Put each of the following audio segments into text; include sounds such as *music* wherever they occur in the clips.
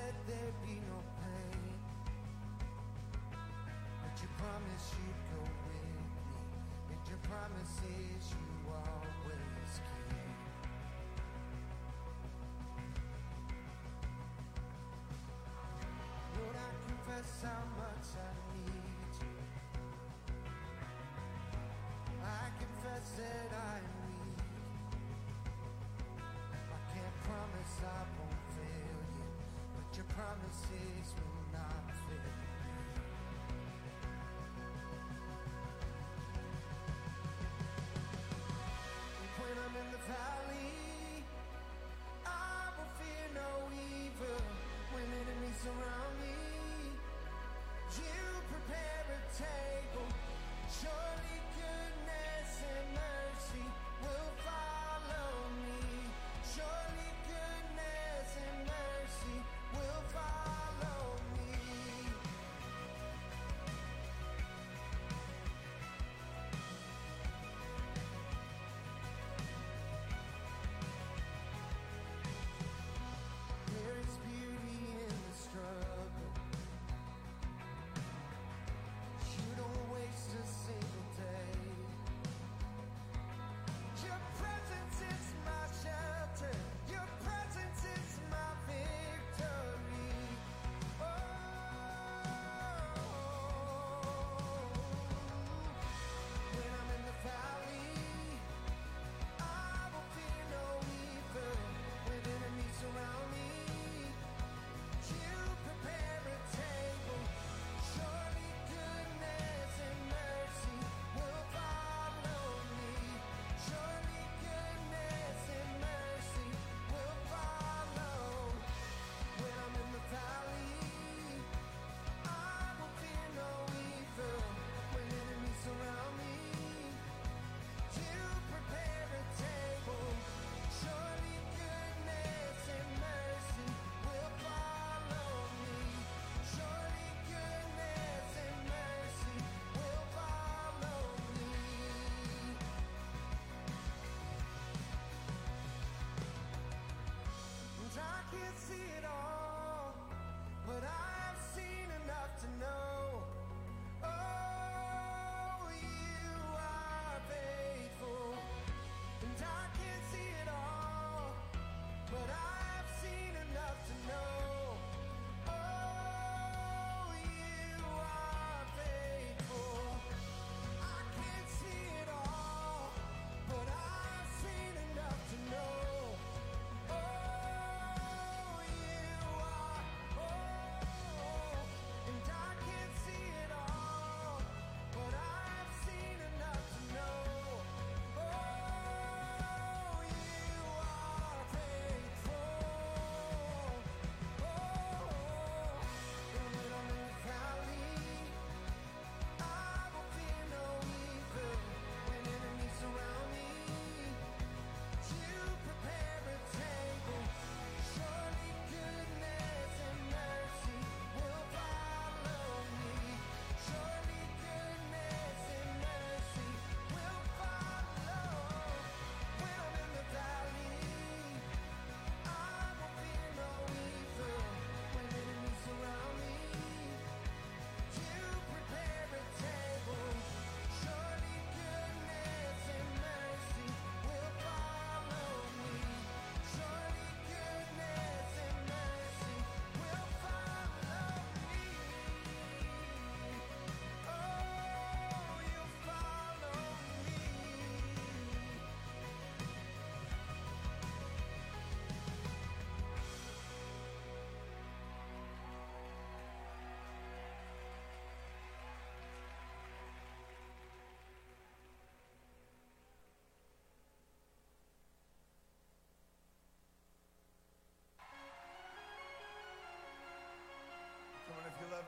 Let there be no pain. But you promised you'd go with me, and your promises you always keep. Lord, I confess I promises.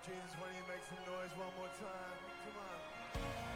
Jesus, why don't you make some noise one more time? Come on.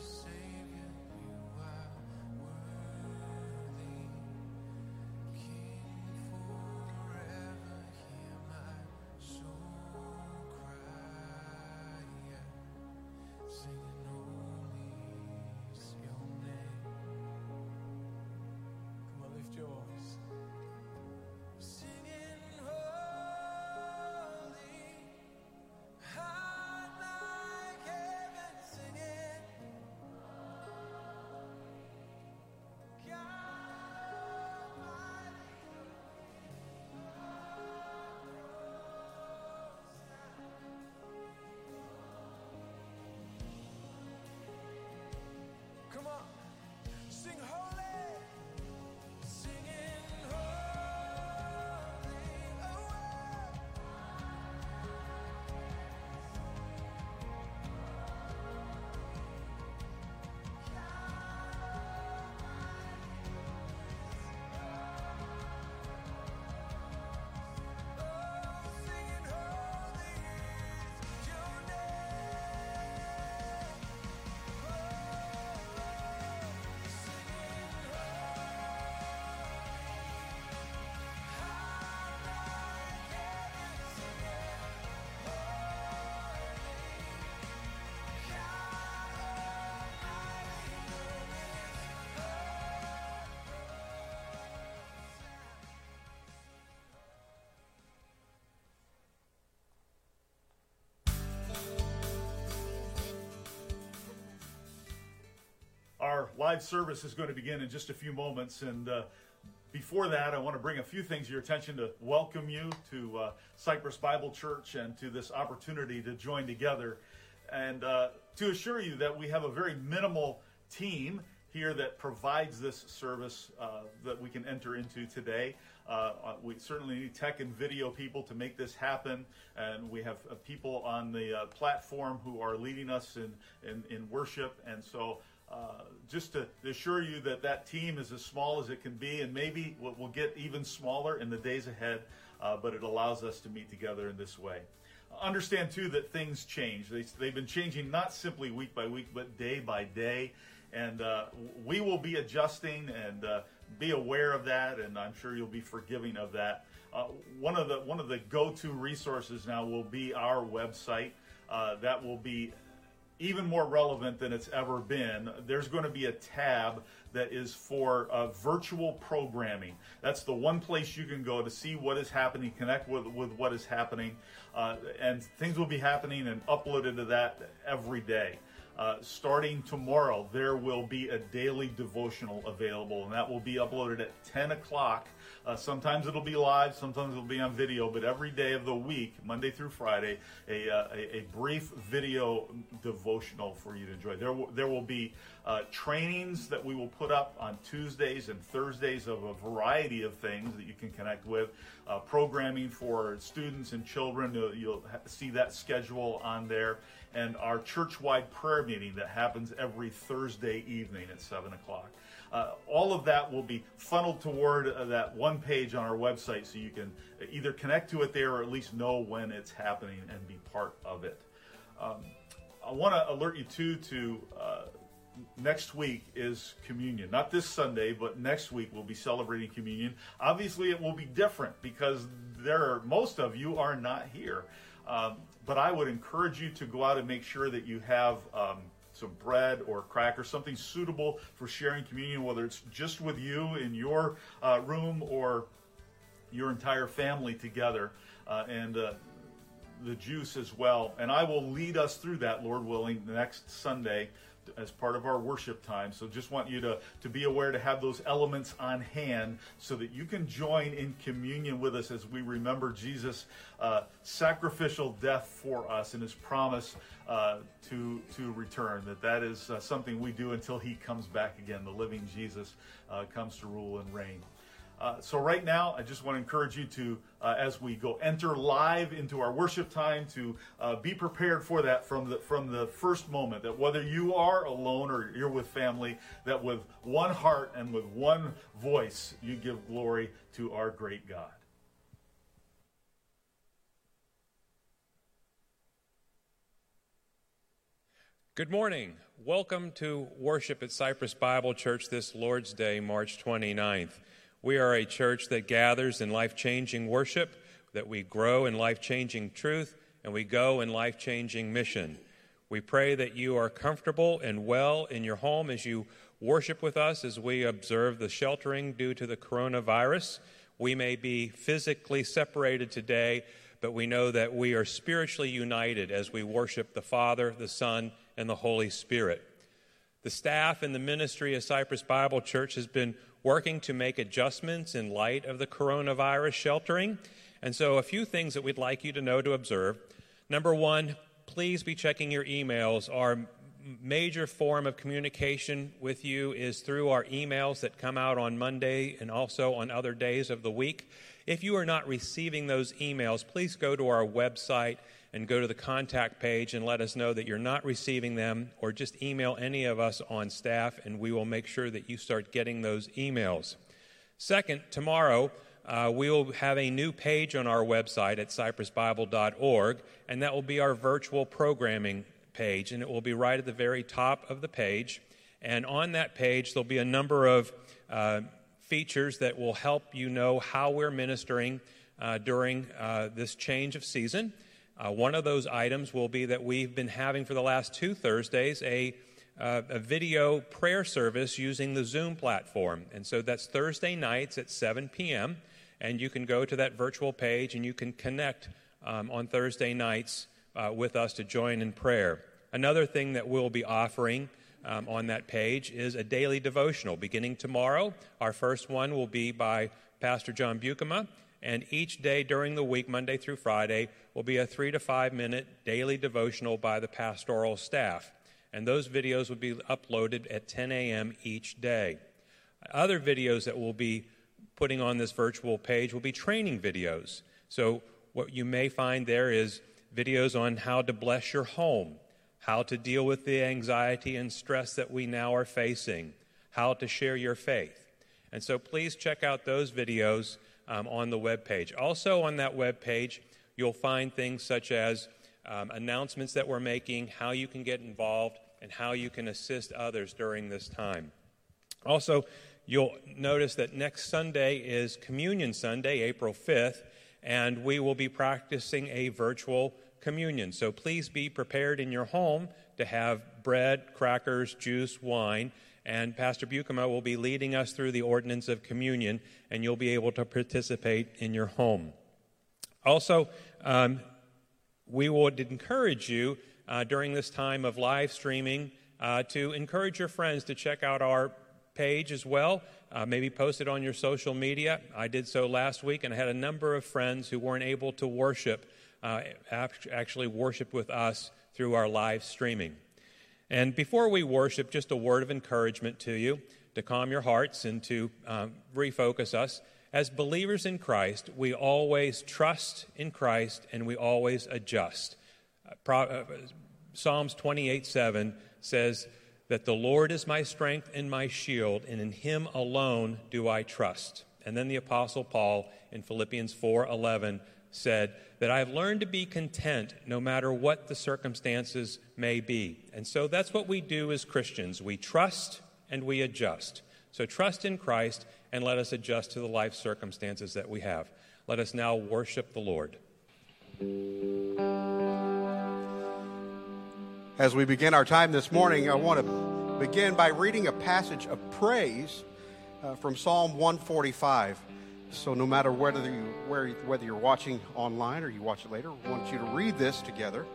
say our live service is going to begin in just a few moments. And uh, before that, I want to bring a few things to your attention to welcome you to uh, Cypress Bible Church and to this opportunity to join together. And uh, to assure you that we have a very minimal team here that provides this service uh, that we can enter into today. Uh, uh, we certainly need tech and video people to make this happen, and we have uh, people on the uh, platform who are leading us in, in, in worship. And so, uh, just to assure you that that team is as small as it can be, and maybe we'll, we'll get even smaller in the days ahead, uh, but it allows us to meet together in this way. Understand too that things change. They, they've been changing not simply week by week, but day by day and uh, we will be adjusting and uh, be aware of that, and I'm sure you'll be forgiving of that. Uh, one of the one of the go-to resources now will be our website. That will be even more relevant than it's ever been. There's going to be a tab that is for uh, virtual programming. That's the one place you can go to see what is happening, connect with, with what is happening, uh, and things will be happening and uploaded to that every day. Uh, starting tomorrow, there will be a daily devotional available, and that will be uploaded at 10 o'clock. Uh, sometimes it'll be live, sometimes it'll be on video, but every day of the week, Monday through Friday, a, uh, a, a, brief video devotional for you to enjoy. There, w- there will be uh, trainings that we will put up on Tuesdays and Thursdays of a variety of things that you can connect with. Uh, programming for students and children, you'll, you'll see that schedule on there and our church-wide prayer meeting that happens every Thursday evening at 7 o'clock. Uh, all of that will be funneled toward uh, that one page on our website so you can either connect to it there or at least know when it's happening and be part of it. Um, I want to alert you too to uh, next week is communion. Not this Sunday, but next week we'll be celebrating communion. Obviously, it will be different because there are most of you are not here. Um, but I would encourage you to go out and make sure that you have um, some bread or cracker, something suitable for sharing communion, whether it's just with you in your uh, room or your entire family together, uh, and uh, the juice as well. And I will lead us through that, Lord willing, next Sunday as part of our worship time. So just want you to, to be aware to have those elements on hand so that you can join in communion with us as we remember Jesus' uh, sacrificial death for us and his promise uh, to, to return. That that is uh, something we do until he comes back again. The living Jesus uh, comes to rule and reign. Uh, so right now, I just want to encourage you to, uh, as we go enter live into our worship time, to uh, be prepared for that from the from the first moment. That whether you are alone or you're with family, that with one heart and with one voice, you give glory to our great God. Good morning. Welcome to worship at Cypress Bible Church this Lord's Day, March 29th. We are a church that gathers in life changing worship, that we grow in life changing truth, and we go in life changing mission. We pray that you are comfortable and well in your home as you worship with us as we observe the sheltering due to the coronavirus. We may be physically separated today, but we know that we are spiritually united as we worship the Father, the Son, and the Holy Spirit. The staff and the ministry of Cypress Bible Church has been working to make adjustments in light of the coronavirus sheltering. And so, a few things that we'd like you to know to observe. Number one, please be checking your emails. Our major form of communication with you is through our emails that come out on Monday and also on other days of the week. If you are not receiving those emails, please go to our website and go to the contact page and let us know that you're not receiving them, or just email any of us on staff, and we will make sure that you start getting those emails. Second, tomorrow, uh, we will have a new page on our website at cypressbible.org, and that will be our virtual programming page, and it will be right at the very top of the page. And on that page, there'll be a number of uh, features that will help you know how we're ministering uh, during uh, this change of season. Uh, one of those items will be that we've been having for the last two Thursdays a, uh, a video prayer service using the Zoom platform. And so that's Thursday nights at 7 p.m. And you can go to that virtual page and you can connect um, on Thursday nights uh, with us to join in prayer. Another thing that we'll be offering um, on that page is a daily devotional. Beginning tomorrow, our first one will be by Pastor John Bukema, and each day during the week, Monday through Friday, will be a three to five minute daily devotional by the pastoral staff. And those videos will be uploaded at 10 a.m. each day. Other videos that we'll be putting on this virtual page will be training videos. So, what you may find there is videos on how to bless your home, how to deal with the anxiety and stress that we now are facing, how to share your faith. And so please check out those videos um, on the web page. Also, on that web page, you'll find things such as um, announcements that we're making, how you can get involved, and how you can assist others during this time. Also, you'll notice that next Sunday is Communion Sunday, April 5th, and we will be practicing a virtual communion. So please be prepared in your home to have bread, crackers, juice, wine, and Pastor Bukema will be leading us through the ordinance of communion, and you'll be able to participate in your home. Also, um, we would encourage you uh, during this time of live streaming uh, to encourage your friends to check out our page as well. Uh, maybe post it on your social media. I did so last week, and I had a number of friends who weren't able to worship, uh, actually worship with us through our live streaming. And before we worship, just a word of encouragement to you to calm your hearts and to um, refocus us. As believers in Christ, we always trust in Christ and we always adjust. Uh, Pro, uh, Psalms 28 7 says that the Lord is my strength and my shield, and in him alone do I trust. And then the Apostle Paul in Philippians 4 11 said that I've learned to be content no matter what the circumstances may be. And so that's what we do as Christians. We trust and we adjust. So trust in Christ and let us adjust to the life circumstances that we have. Let us now worship the Lord. As we begin our time this morning, I want to begin by reading a passage of praise uh, from Psalm 145. So, no matter whether, you, where, whether you're watching online or you watch it later, I want you to read this together.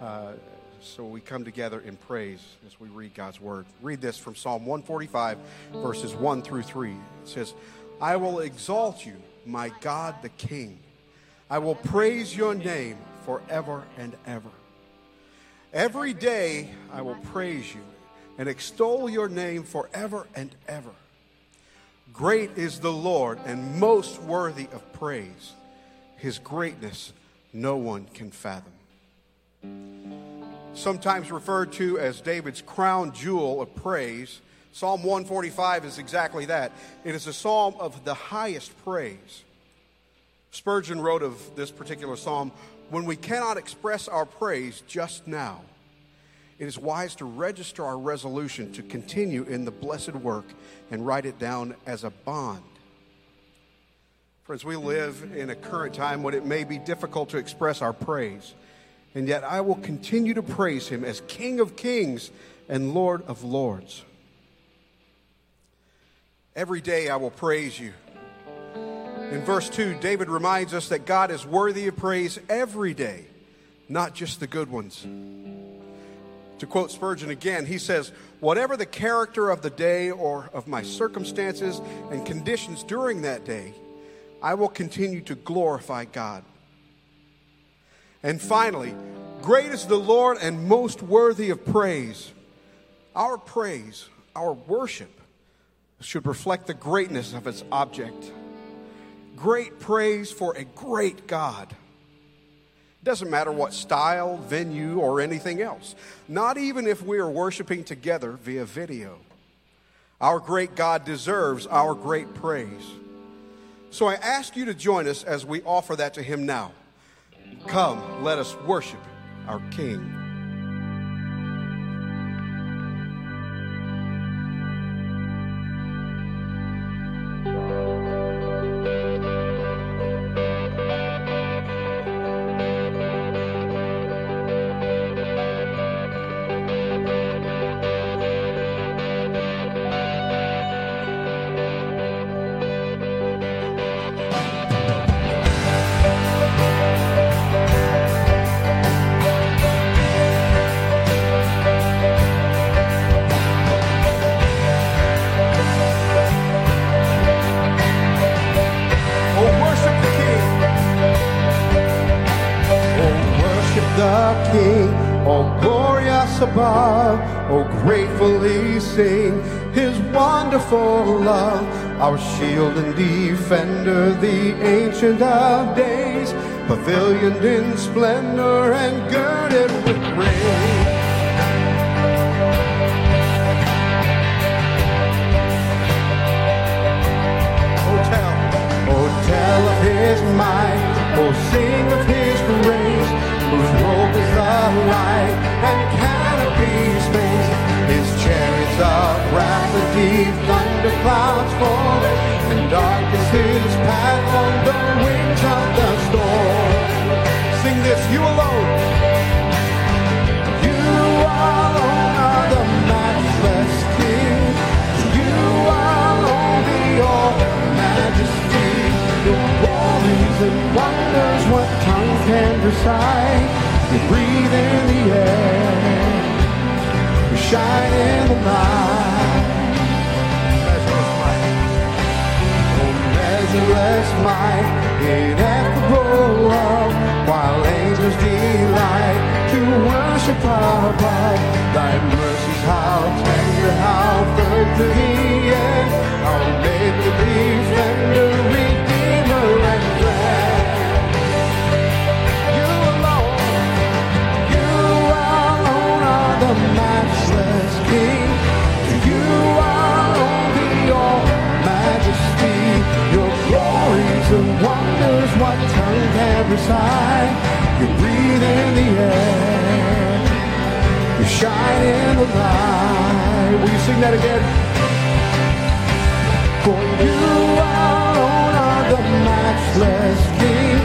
Uh, so, we come together in praise as we read God's word. Read this from Psalm 145, verses 1 through 3. It says, I will exalt you, my God the King. I will praise your name forever and ever. Every day I will praise you and extol your name forever and ever. Great is the Lord and most worthy of praise. His greatness no one can fathom. Sometimes referred to as David's crown jewel of praise, Psalm 145 is exactly that. It is a psalm of the highest praise. Spurgeon wrote of this particular psalm when we cannot express our praise just now it is wise to register our resolution to continue in the blessed work and write it down as a bond. Friends, we live in a current time when it may be difficult to express our praise, and yet I will continue to praise him as King of kings and Lord of lords. Every day I will praise you. In verse 2, David reminds us that God is worthy of praise every day, not just the good ones. To quote Spurgeon again, he says, Whatever the character of the day or of my circumstances and conditions during that day, I will continue to glorify God. And finally, great is the Lord and most worthy of praise. Our praise, our worship, should reflect the greatness of its object. Great praise for a great God. Doesn't matter what style, venue, or anything else. Not even if we are worshiping together via video. Our great God deserves our great praise. So I ask you to join us as we offer that to Him now. Come, let us worship our King. Above. Oh, gratefully sing his wonderful love, our shield and defender, the ancient of days, pavilioned in splendor and girded with praise. Tell, oh, tell of his might, oh, sing of his grace, whose robe is the light and of wrath, the deep thunder clouds fall, and dark is his path on the wings of the storm. Sing this, you alone. You alone are the matchless King. You alone the all majesty. Your glories and wonders, what tongue can recite? You breathe in the air. Shine in the night. Oh, measureless might, ineffable love, while angels delight to worship above. Thy mercies, how tender, how firm to the end, our maker, glories wonders, what tongue can recite? You breathe in the air. You shine in the light. Will you sing that again? For you alone are the matchless King.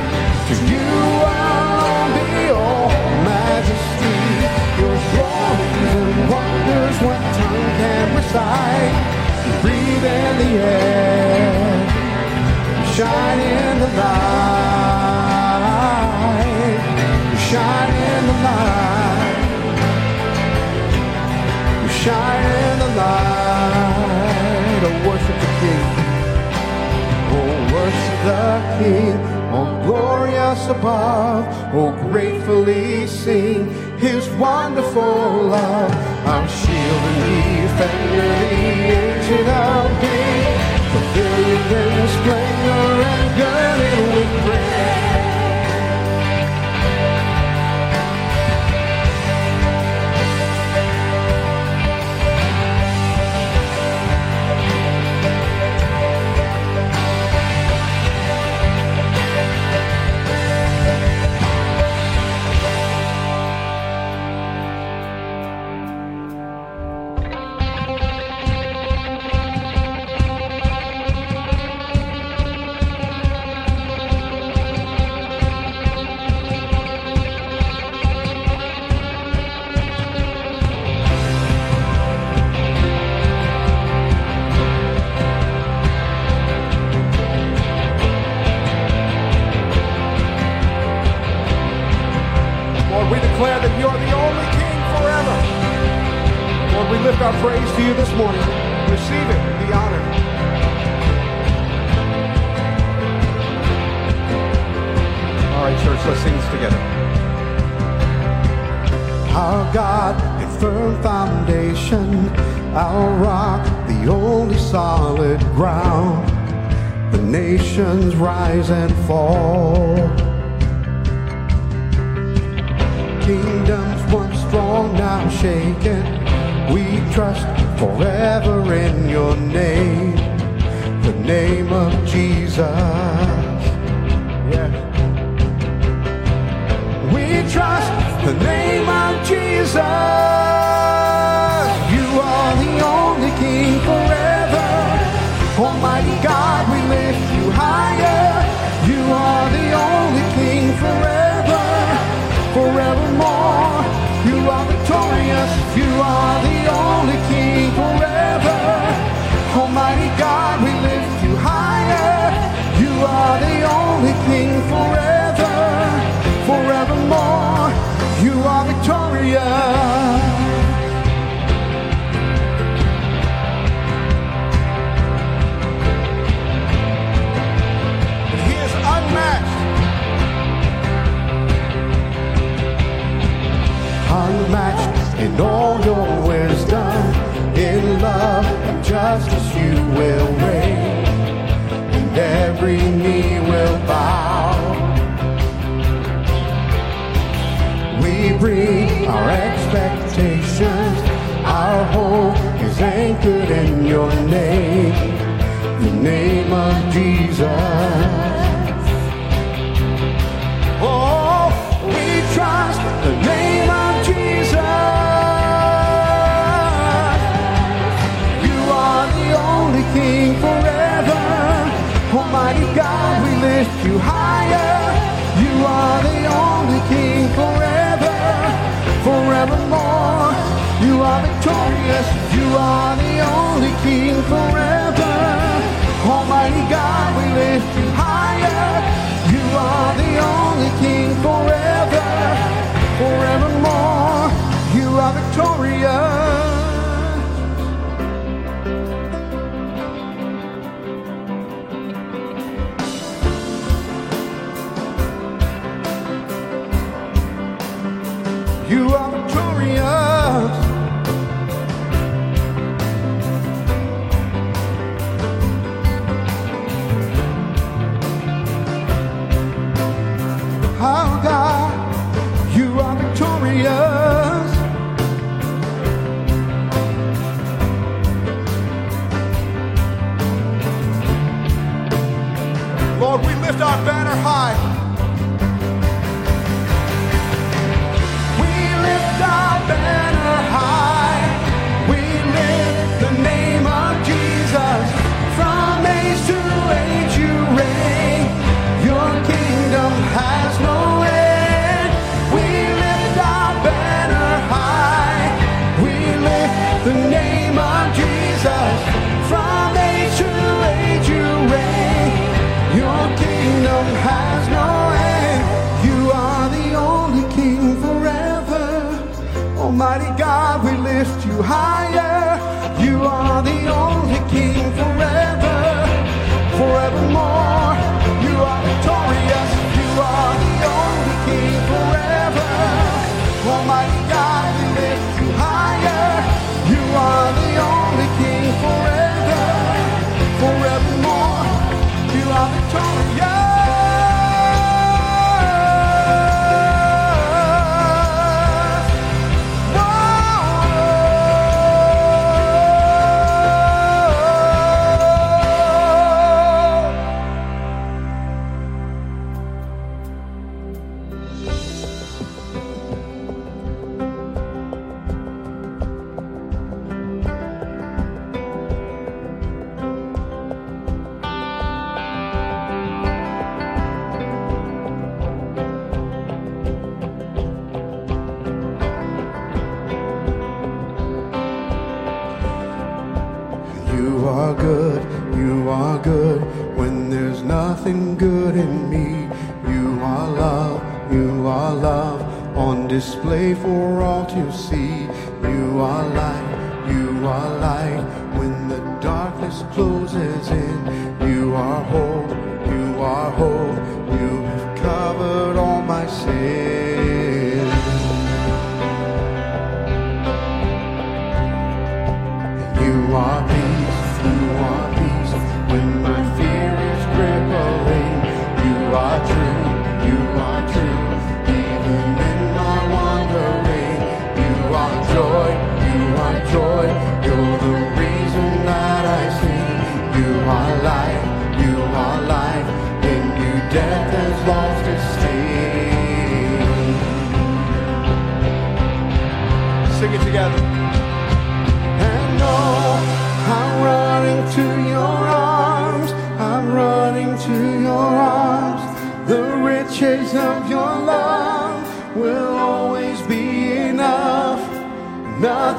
To you alone be all majesty. Your glories and wonders, what tongue can recite? You breathe in the air. Shine in the light. Shine in the light. You shine in the light. Oh, worship the King. Oh, worship the King. Oh, glorious above. Oh, gratefully sing His wonderful love. Our shield and defender, the ancient of. Fulfilled in splendor rise and fall. Almighty God, we lift you higher. You are the only King forever, forevermore. display for all to see.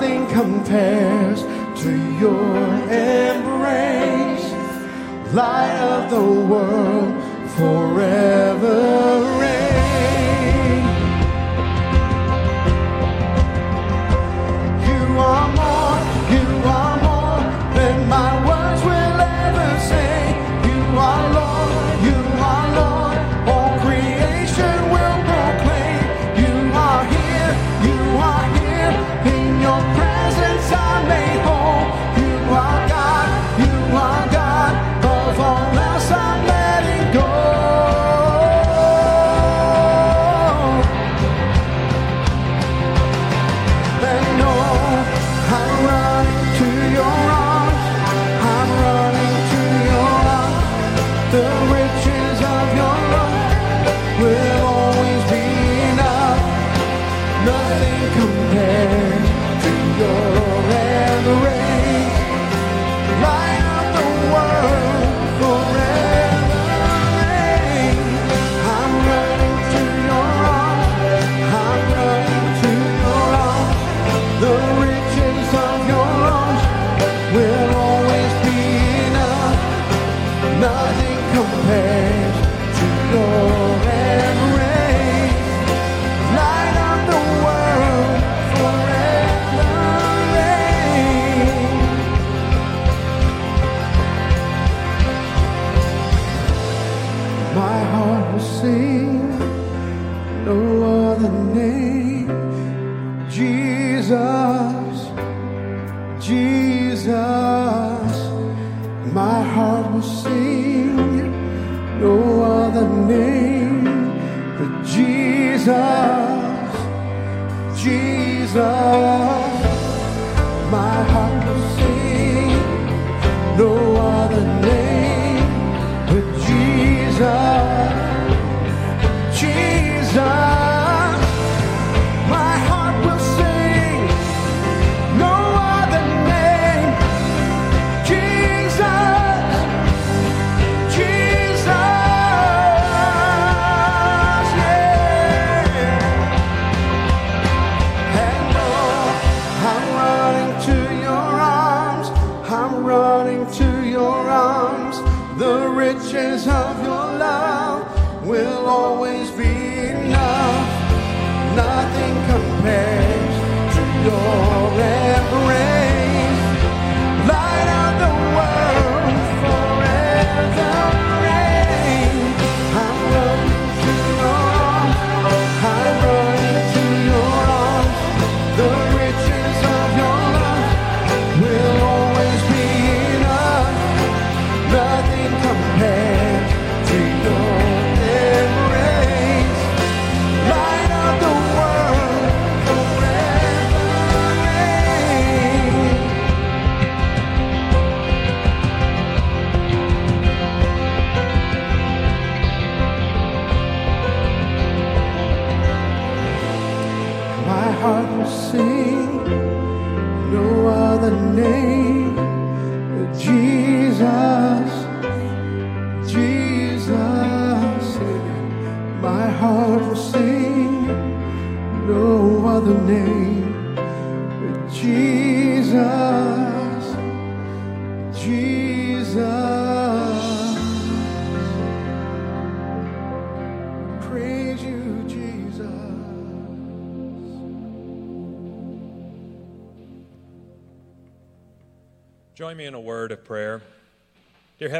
nothing compares to your embrace, light of the world forever.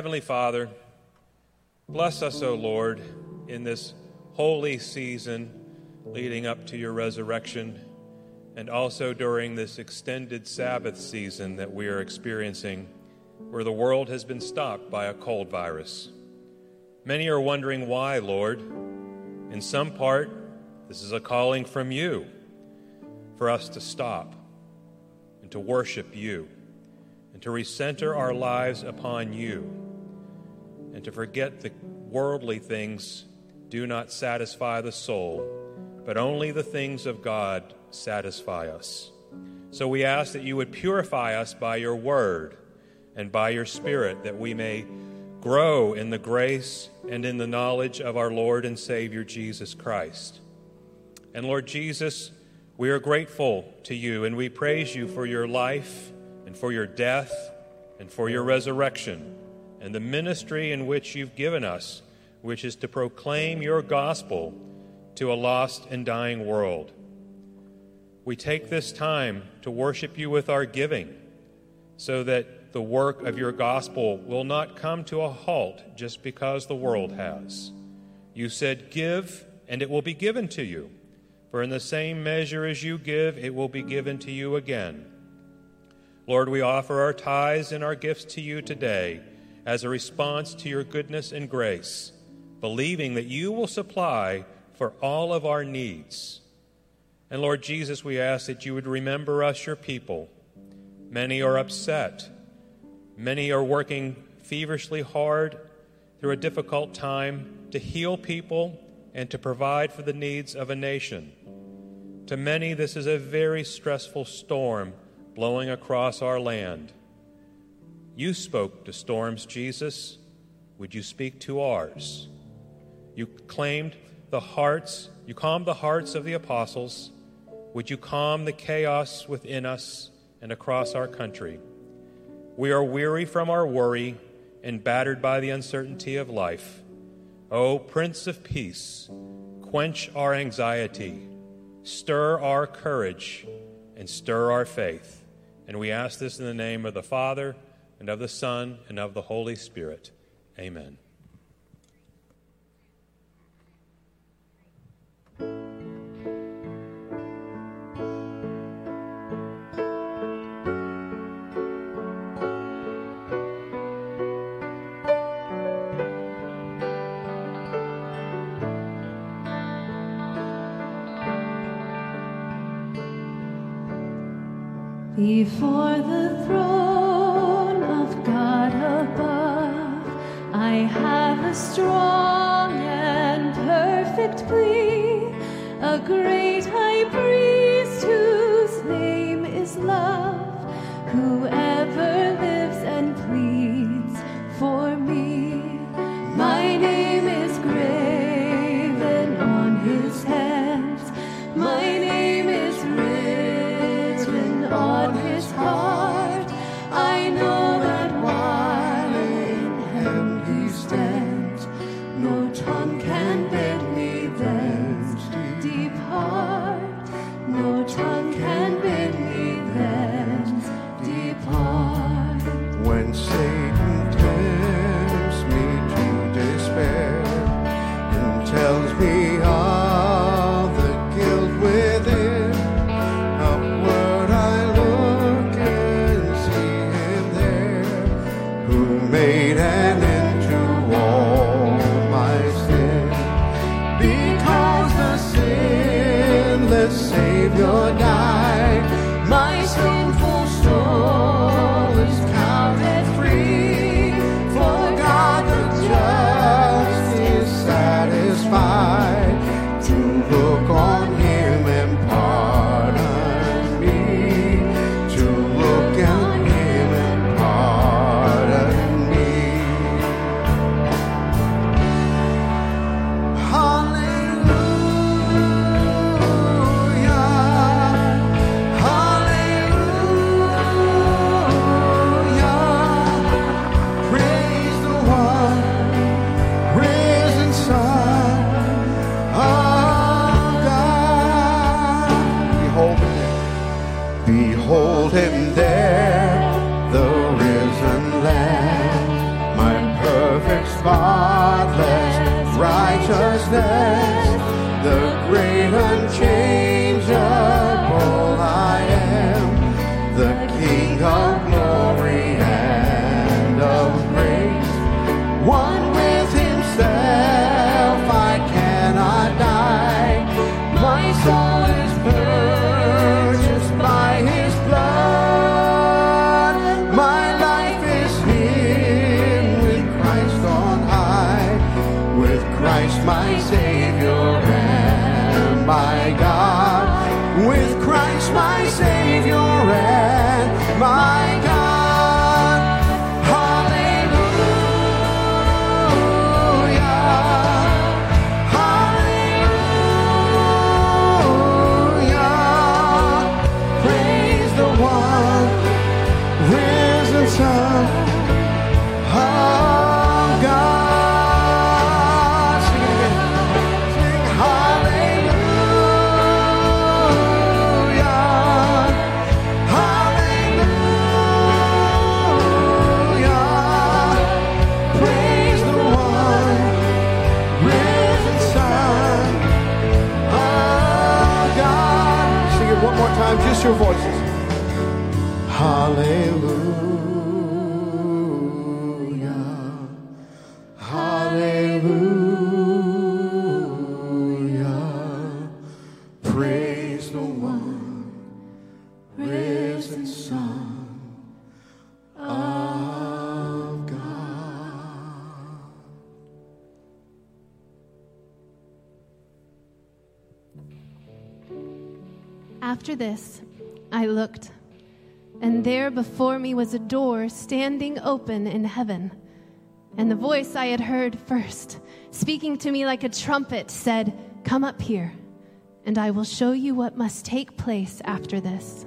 Heavenly Father, bless us, O Lord, in this holy season leading up to your resurrection, and also during this extended Sabbath season that we are experiencing, where the world has been stopped by a cold virus. Many are wondering why, Lord. In some part, this is a calling from you for us to stop and to worship you and to recenter our lives upon you, and to forget the worldly things do not satisfy the soul, but only the things of God satisfy us. So we ask that you would purify us by your word and by your spirit, that we may grow in the grace and in the knowledge of our Lord and Savior Jesus Christ. And Lord Jesus, we are grateful to you and we praise you for your life and for your death and for your resurrection and the ministry in which you've given us, which is to proclaim your gospel to a lost and dying world. We take this time to worship you with our giving so that the work of your gospel will not come to a halt just because the world has. You said, Give, and it will be given to you. For in the same measure as you give, it will be given to you again. Lord, we offer our tithes and our gifts to you today as a response to your goodness and grace, believing that you will supply for all of our needs. And Lord Jesus, we ask that you would remember us, your people. Many are upset. Many are working feverishly hard through a difficult time to heal people and to provide for the needs of a nation. To many, this is a very stressful storm blowing across our land. You spoke to storms, Jesus. Would you speak to ours? You claimed the hearts, you calmed the hearts of the apostles. Would you calm the chaos within us and across our country? We are weary from our worry and battered by the uncertainty of life. O Prince of Peace, quench our anxiety, stir our courage, and stir our faith. And we ask this in the name of the Father, and of the Son, and of the Holy Spirit. Amen. Before the throne. I have a strong and perfect plea, a great high priest whose name is love, who After this, I looked, and there before me was a door standing open in heaven. And the voice I had heard first, speaking to me like a trumpet, said, Come up here, and I will show you what must take place after this.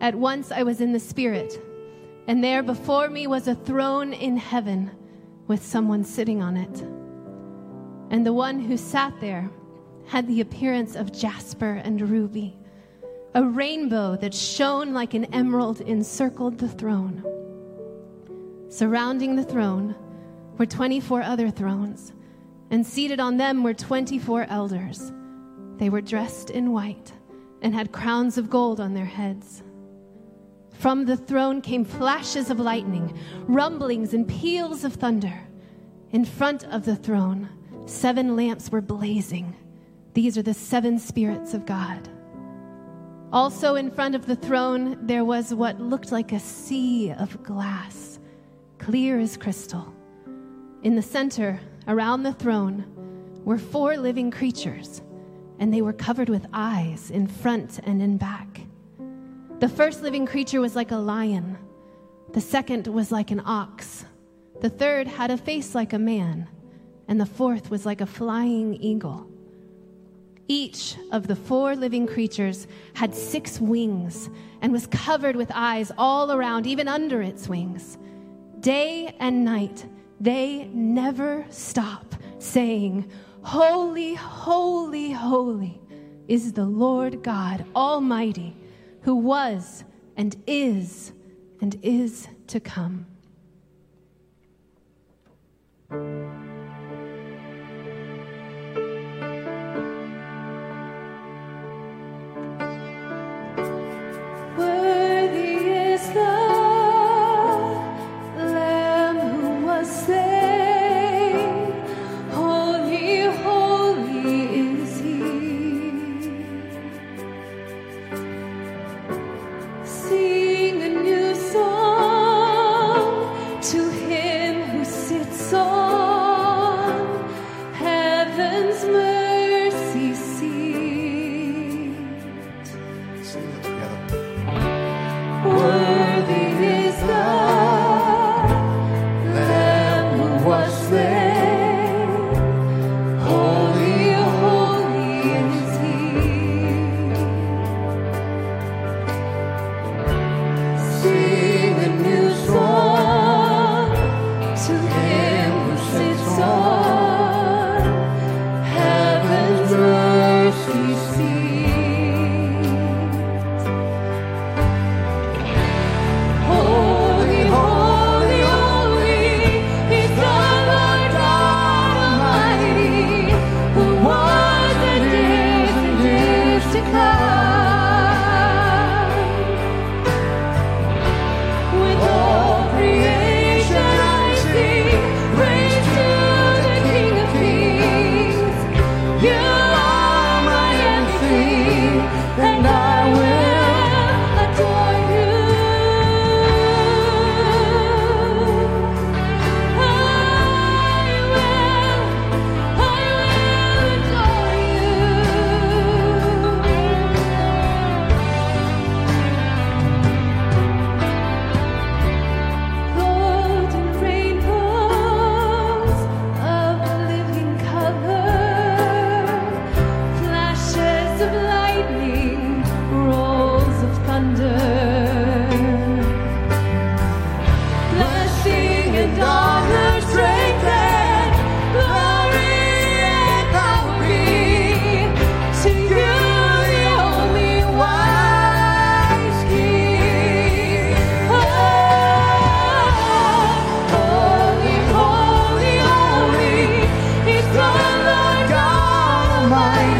At once I was in the Spirit, and there before me was a throne in heaven with someone sitting on it. And the one who sat there had the appearance of jasper and ruby. A rainbow that shone like an emerald encircled the throne. Surrounding the throne were 24 other thrones, and seated on them were 24 elders. They were dressed in white and had crowns of gold on their heads. From the throne came flashes of lightning, rumblings, and peals of thunder. In front of the throne, seven lamps were blazing. These are the seven spirits of God. Also, in front of the throne, there was what looked like a sea of glass, clear as crystal. In the center, around the throne, were four living creatures, and they were covered with eyes in front and in back. The first living creature was like a lion, the second was like an ox, the third had a face like a man, and the fourth was like a flying eagle. Each of the four living creatures had six wings and was covered with eyes all around, even under its wings. Day and night, they never stop saying, Holy, holy, holy is the Lord God Almighty, who was and is and is to come.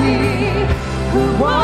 Who was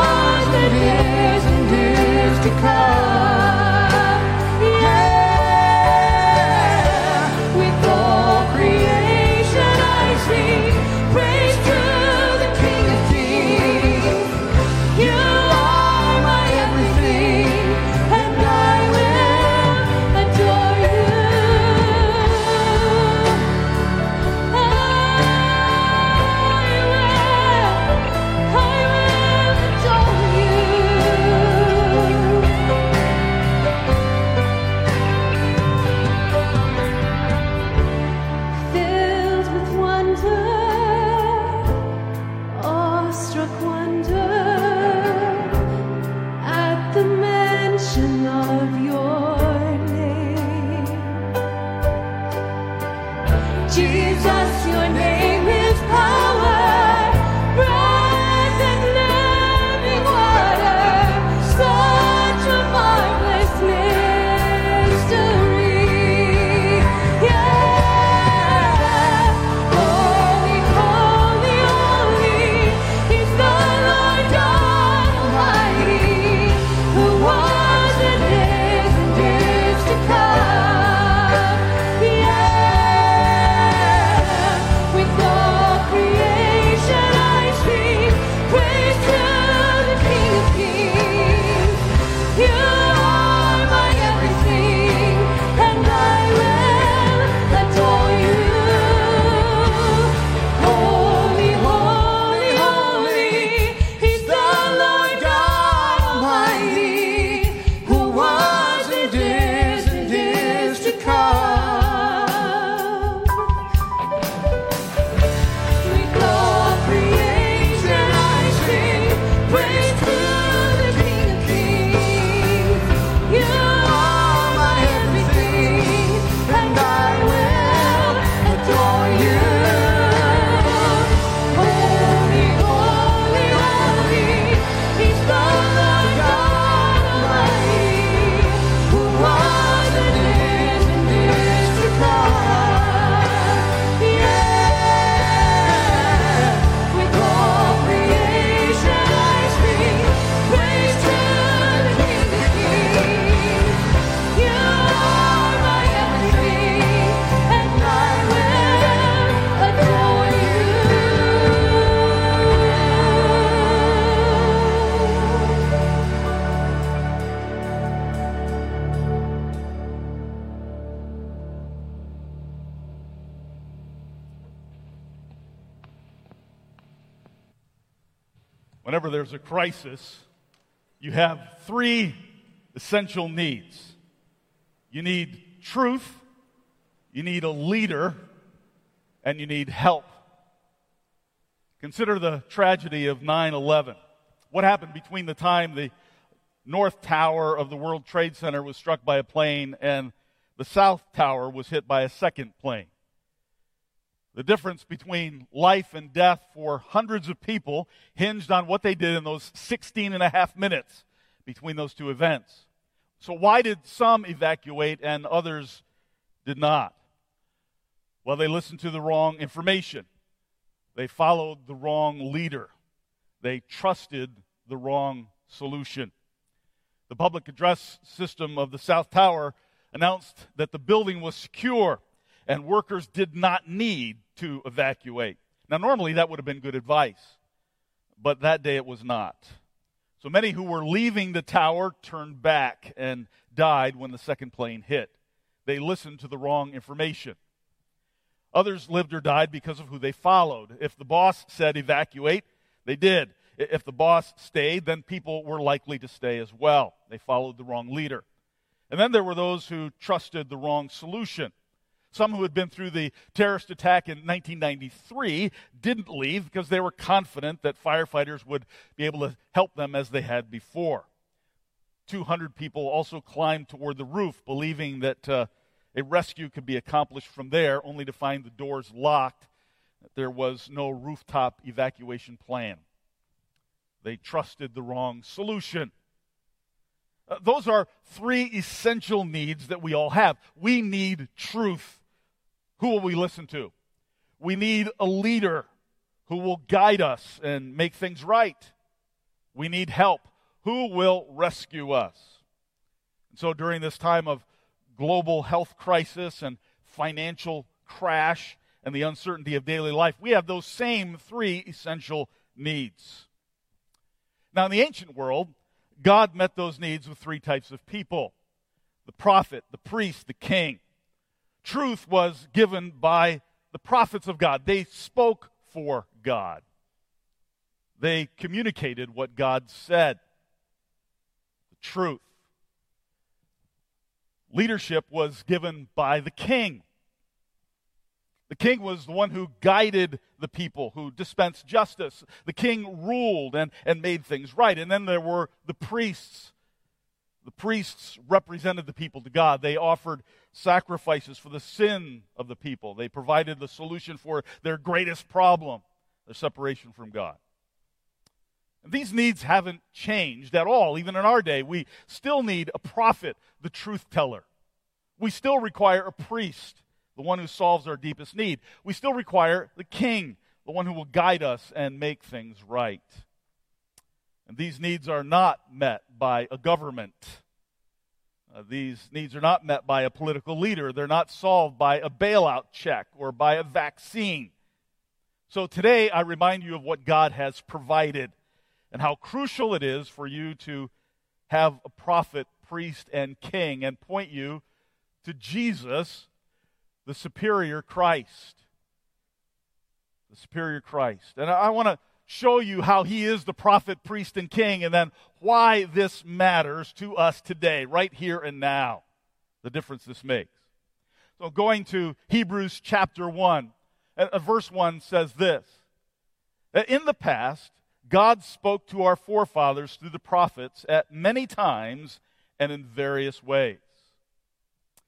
there's a crisis, you have three essential needs. You need truth, you need a leader, and you need help. Consider the tragedy of 9 11. What happened between the time the North Tower of the World Trade Center was struck by a plane and the South Tower was hit by a second plane? The difference between life and death for hundreds of people hinged on what they did in those 16 and a half minutes between those two events. So, why did some evacuate and others did not? Well, they listened to the wrong information. They followed the wrong leader. They trusted the wrong solution. The public address system of the South Tower announced that the building was secure and workers did not need to evacuate. Now, normally that would have been good advice, but that day it was not. So many who were leaving the tower turned back and died when the second plane hit. They listened to the wrong information. Others lived or died because of who they followed. If the boss said evacuate, they did. If the boss stayed, then people were likely to stay as well. They followed the wrong leader. And then there were those who trusted the wrong solution. Some who had been through the terrorist attack in 1993 didn't leave because they were confident that firefighters would be able to help them as they had before. 200 people also climbed toward the roof, believing that uh, a rescue could be accomplished from there, only to find the doors locked. There was no rooftop evacuation plan. They trusted the wrong solution. Uh, those are three essential needs that we all have. We need truth. Who will we listen to? We need a leader who will guide us and make things right. We need help. Who will rescue us? And so during this time of global health crisis and financial crash and the uncertainty of daily life, we have those same three essential needs. Now, in the ancient world, God met those needs with three types of people the prophet, the priest, the king truth was given by the prophets of God. They spoke for God, they communicated what God said the truth. Leadership was given by the king. The king was the one who guided the people, who dispensed justice. The king ruled and, and made things right. And then there were the priests. The priests represented the people to God. They offered sacrifices for the sin of the people. They provided the solution for their greatest problem, their separation from God. And these needs haven't changed at all. Even in our day, we still need a prophet, the truth teller. We still require a priest, the one who solves our deepest need. We still require the king, the one who will guide us and make things right. And these needs are not met by a government uh, these needs are not met by a political leader. They're not solved by a bailout check or by a vaccine. So today, I remind you of what God has provided and how crucial it is for you to have a prophet, priest, and king and point you to Jesus, the superior Christ. The superior Christ. And I, I want to show you how he is the prophet, priest, and king, and then why this matters to us today, right here and now, the difference this makes. So, going to Hebrews chapter 1, uh, verse 1 says this that in the past, God spoke to our forefathers through the prophets at many times and in various ways.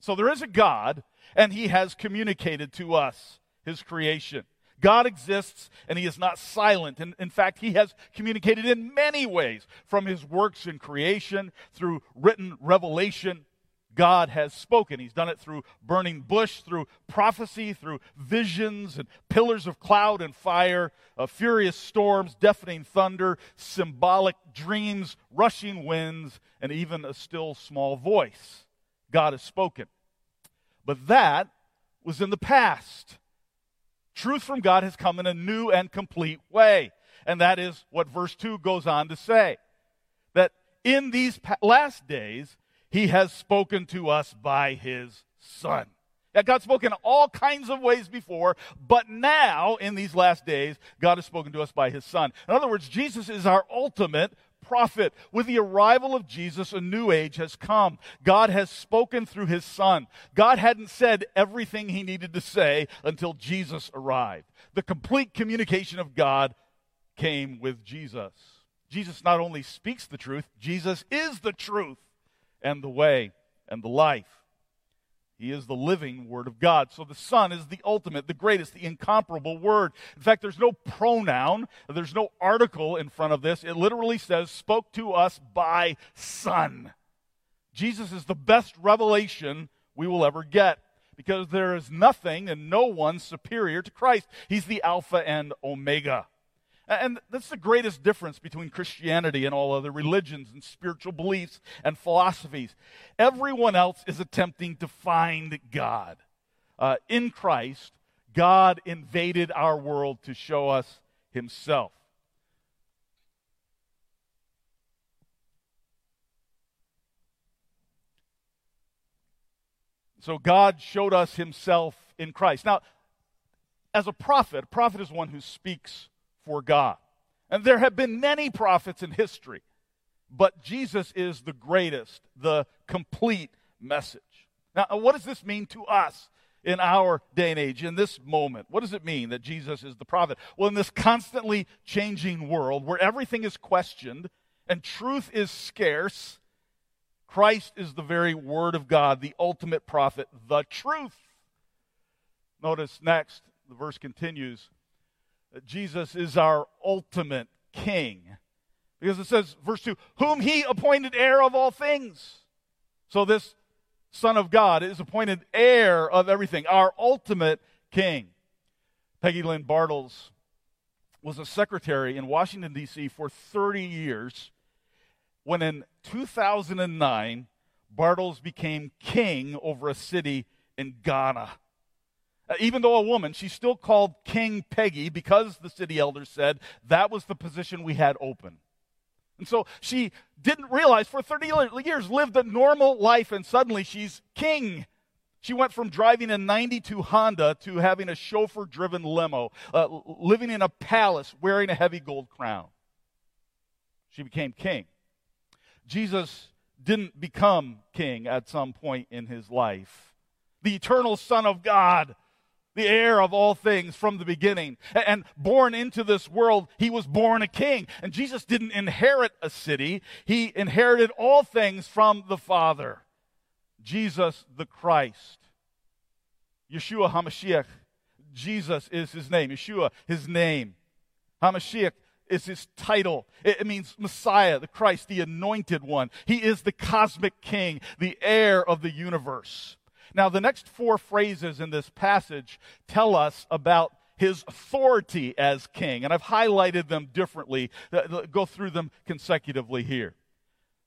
So, there is a God, and he has communicated to us his creation. God exists and he is not silent. And in fact, he has communicated in many ways from his works in creation through written revelation. God has spoken. He's done it through burning bush, through prophecy, through visions and pillars of cloud and fire, uh, furious storms, deafening thunder, symbolic dreams, rushing winds, and even a still small voice. God has spoken. But that was in the past. Truth from God has come in a new and complete way. And that is what verse 2 goes on to say. That in these last days, he has spoken to us by his Son. Yeah, spoke in all kinds of ways before, but now, in these last days, God has spoken to us by his Son. In other words, Jesus is our ultimate prophet. With the arrival of Jesus, a new age has come. God has spoken through his Son. God hadn't said everything he needed to say until Jesus arrived. The complete communication of God came with Jesus. Jesus not only speaks the truth, Jesus is the truth and the way and the life. He is the living Word of God. So the Son is the ultimate, the greatest, the incomparable Word. In fact, there's no pronoun, there's no article in front of this. It literally says, spoke to us by Son. Jesus is the best revelation we will ever get because there is nothing and no one superior to Christ. He's the Alpha and Omega. And that's the greatest difference between Christianity and all other religions and spiritual beliefs and philosophies. Everyone else is attempting to find God. Uh, in Christ, God invaded our world to show us himself. So God showed us himself in Christ. Now, as a prophet, a prophet is one who speaks for God. And there have been many prophets in history, but Jesus is the greatest, the complete message. Now, what does this mean to us in our day and age, in this moment? What does it mean that Jesus is the prophet? Well, in this constantly changing world where everything is questioned and truth is scarce, Christ is the very Word of God, the ultimate prophet, the truth. Notice next, the verse continues Jesus is our ultimate king. Because it says, verse 2, whom he appointed heir of all things. So this Son of God is appointed heir of everything, our ultimate king. Peggielene Bartels was a secretary in Washington, D.C. for 30 years when in 2009, Bartels became king over a city in Ghana. Uh, even though a woman, she's still called King Peggy because the city elders said that was the position we had open. And so she didn't realize for 30 years lived a normal life and suddenly she's king. She went from driving a 92 Honda to having a chauffeur driven limo, uh, living in a palace, wearing a heavy gold crown. She became king. Jesus didn't become king at some point in his life. The eternal Son of God the heir of all things from the beginning. And born into this world, he was born a king. And Jesus didn't inherit a city, he inherited all things from the Father. Jesus the Christ. Yeshua HaMashiach. Jesus is his name. Yeshua, his name. HaMashiach is his title. It means Messiah, the Christ, the anointed one. He is the cosmic king, the heir of the universe. Now, the next four phrases in this passage tell us about his authority as king, and I've highlighted them differently. Uh, uh, go through them consecutively here.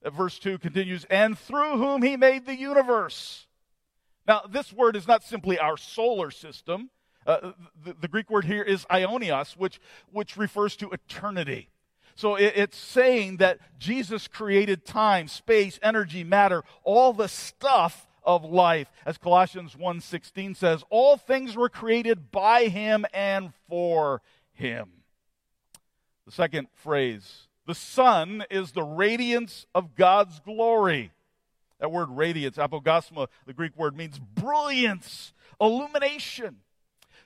Uh, verse 2 continues, and through whom he made the universe. Now, this word is not simply our solar system. Uh, the, the, Greek word here is ionios, which, which refers to eternity. So it, it's saying that Jesus created time, space, energy, matter, all the stuff of life. As Colossians 1:16 says, all things were created by him and for him. The second phrase, the Son is the radiance of God's glory. That word radiance, apaugasma, the Greek word means brilliance, illumination.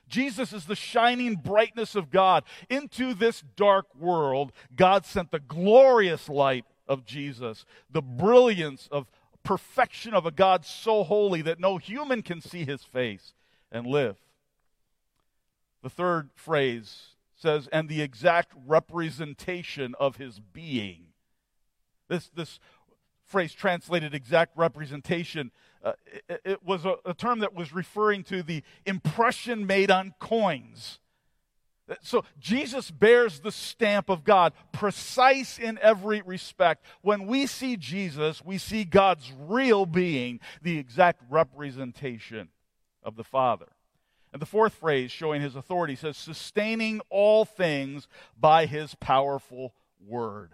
Jesus is the shining brightness of God. Into this dark world, God sent the glorious light of Jesus, the brilliance of perfection of a God so holy that no human can see his face and live. The third phrase says, and the exact representation of his being. This, this phrase translated exact representation, uh, it, it, was a, a term that was referring to the impression made on coins so Jesus bears the stamp of God, precise in every respect. When we see Jesus, we see God's real being, the exact representation of the Father. And the fourth phrase, showing his authority, says, sustaining all things by his powerful word.